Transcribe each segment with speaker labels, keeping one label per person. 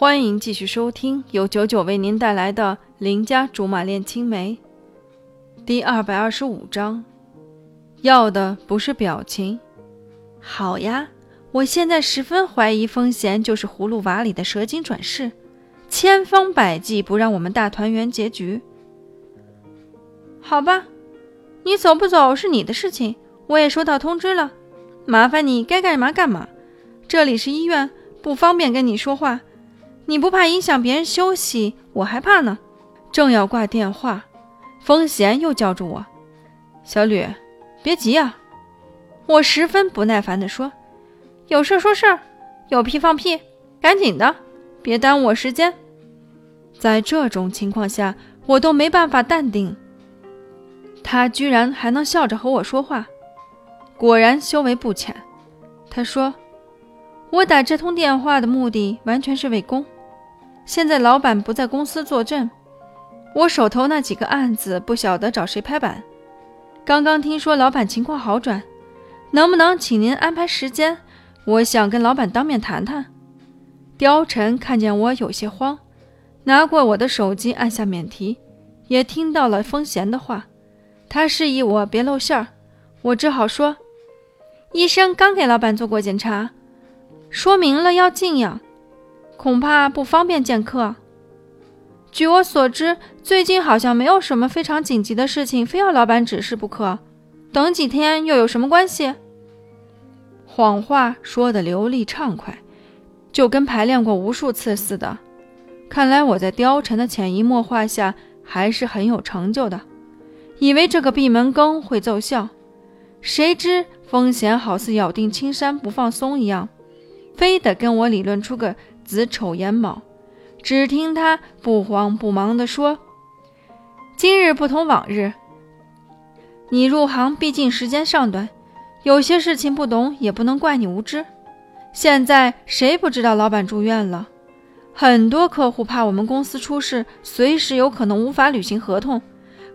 Speaker 1: 欢迎继续收听由九九为您带来的《邻家竹马恋青梅》第二百二十五章。要的不是表情。好呀，我现在十分怀疑风贤就是葫芦娃里的蛇精转世，千方百计不让我们大团圆结局。好吧，你走不走是你的事情，我也收到通知了，麻烦你该干嘛干嘛。这里是医院，不方便跟你说话。你不怕影响别人休息，我还怕呢。正要挂电话，风贤又叫住我：“小吕，别急啊。”我十分不耐烦地说：“有事说事儿，有屁放屁，赶紧的，别耽误我时间。”在这种情况下，我都没办法淡定。他居然还能笑着和我说话，果然修为不浅。他说：“我打这通电话的目的完全是为公。”现在老板不在公司坐镇，我手头那几个案子不晓得找谁拍板。刚刚听说老板情况好转，能不能请您安排时间？我想跟老板当面谈谈。貂蝉看见我有些慌，拿过我的手机按下免提，也听到了风贤的话，他示意我别露馅儿。我只好说，医生刚给老板做过检查，说明了要静养。恐怕不方便见客。据我所知，最近好像没有什么非常紧急的事情，非要老板指示不可。等几天又有什么关系？谎话说的流利畅快，就跟排练过无数次似的。看来我在貂蝉的潜移默化下还是很有成就的。以为这个闭门羹会奏效，谁知风险好似咬定青山不放松一样，非得跟我理论出个。子丑寅卯，只听他不慌不忙地说：“今日不同往日，你入行毕竟时间尚短，有些事情不懂也不能怪你无知。现在谁不知道老板住院了？很多客户怕我们公司出事，随时有可能无法履行合同，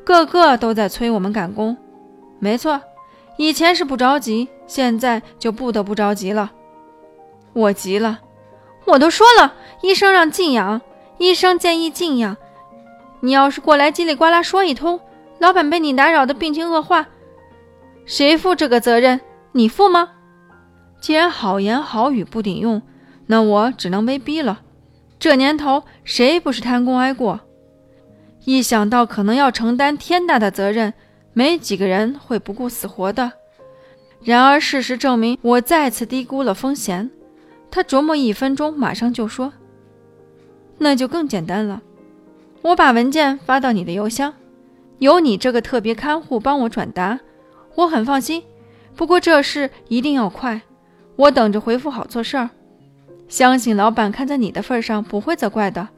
Speaker 1: 个个都在催我们赶工。没错，以前是不着急，现在就不得不着急了。我急了。”我都说了，医生让静养，医生建议静养。你要是过来叽里呱啦说一通，老板被你打扰的病情恶化，谁负这个责任？你负吗？既然好言好语不顶用，那我只能威逼了。这年头，谁不是贪功挨过？一想到可能要承担天大的责任，没几个人会不顾死活的。然而事实证明，我再次低估了风险。他琢磨一分钟，马上就说：“那就更简单了，我把文件发到你的邮箱，有你这个特别看护帮我转达，我很放心。不过这事一定要快，我等着回复好做事儿。相信老板看在你的份上不会责怪的。”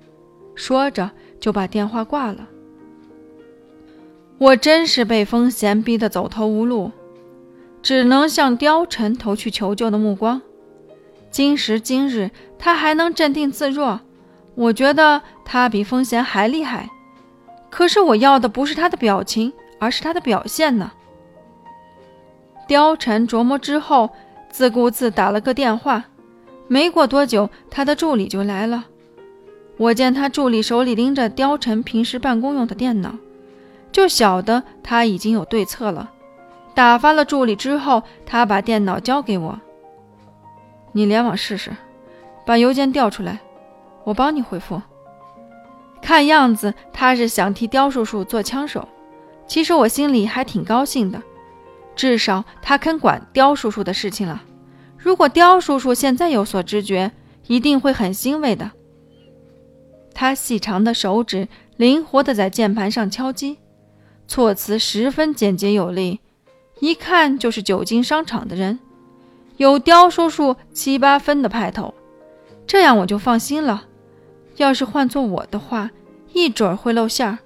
Speaker 1: 说着就把电话挂了。我真是被风贤逼得走投无路，只能向貂蝉投去求救的目光。今时今日，他还能镇定自若，我觉得他比风贤还厉害。可是我要的不是他的表情，而是他的表现呢。貂蝉琢磨之后，自顾自打了个电话。没过多久，他的助理就来了。我见他助理手里拎着貂蝉平时办公用的电脑，就晓得他已经有对策了。打发了助理之后，他把电脑交给我。你联网试试，把邮件调出来，我帮你回复。看样子他是想替刁叔叔做枪手，其实我心里还挺高兴的，至少他肯管刁叔叔的事情了。如果刁叔叔现在有所知觉，一定会很欣慰的。他细长的手指灵活地在键盘上敲击，措辞十分简洁有力，一看就是久经商场的人。有刁叔叔七八分的派头，这样我就放心了。要是换做我的话，一准儿会露馅儿。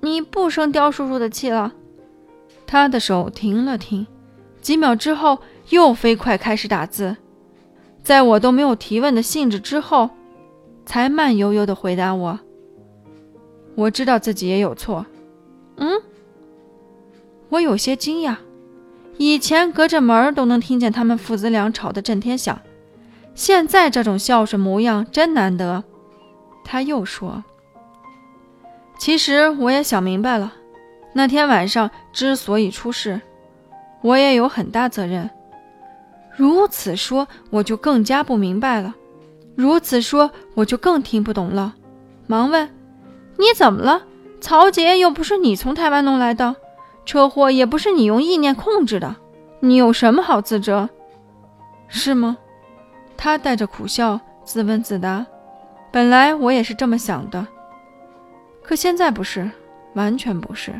Speaker 1: 你不生刁叔叔的气了？他的手停了停，几秒之后又飞快开始打字。在我都没有提问的兴致之后，才慢悠悠地回答我：“我知道自己也有错。”嗯，我有些惊讶。以前隔着门都能听见他们父子俩吵得震天响，现在这种孝顺模样真难得。他又说：“其实我也想明白了，那天晚上之所以出事，我也有很大责任。如此说，我就更加不明白了；如此说，我就更听不懂了。忙问：你怎么了？曹杰又不是你从台湾弄来的，车祸也不是你用意念控制的，你有什么好自责？是吗？”他带着苦笑，自问自答：“本来我也是这么想的，可现在不是，完全不是。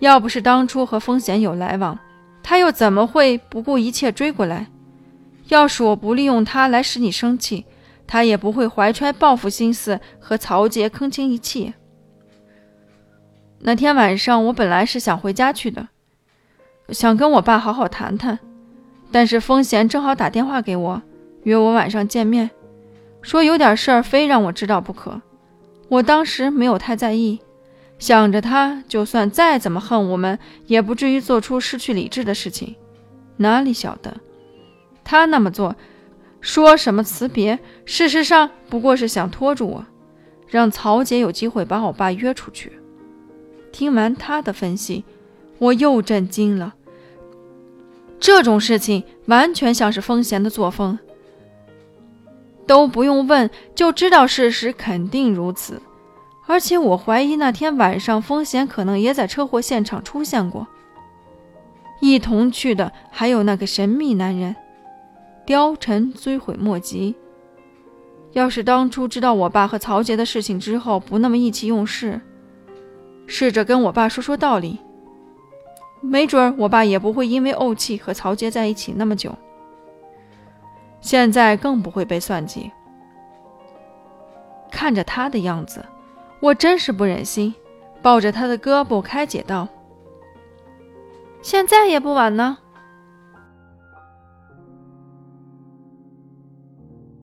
Speaker 1: 要不是当初和风贤有来往，他又怎么会不顾一切追过来？要是我不利用他来使你生气，他也不会怀揣报复心思和曹杰铿锵一气。那天晚上，我本来是想回家去的，想跟我爸好好谈谈，但是风贤正好打电话给我。”约我晚上见面，说有点事儿非让我知道不可。我当时没有太在意，想着他就算再怎么恨我们，也不至于做出失去理智的事情。哪里晓得，他那么做，说什么辞别，事实上不过是想拖住我，让曹姐有机会把我爸约出去。听完他的分析，我又震惊了。这种事情完全像是风贤的作风。都不用问就知道事实肯定如此，而且我怀疑那天晚上风贤可能也在车祸现场出现过。一同去的还有那个神秘男人，貂蝉追悔莫及。要是当初知道我爸和曹杰的事情之后不那么意气用事，试着跟我爸说说道理，没准我爸也不会因为怄气和曹杰在一起那么久。现在更不会被算计。看着他的样子，我真是不忍心，抱着他的胳膊开解道：“现在也不晚呢。”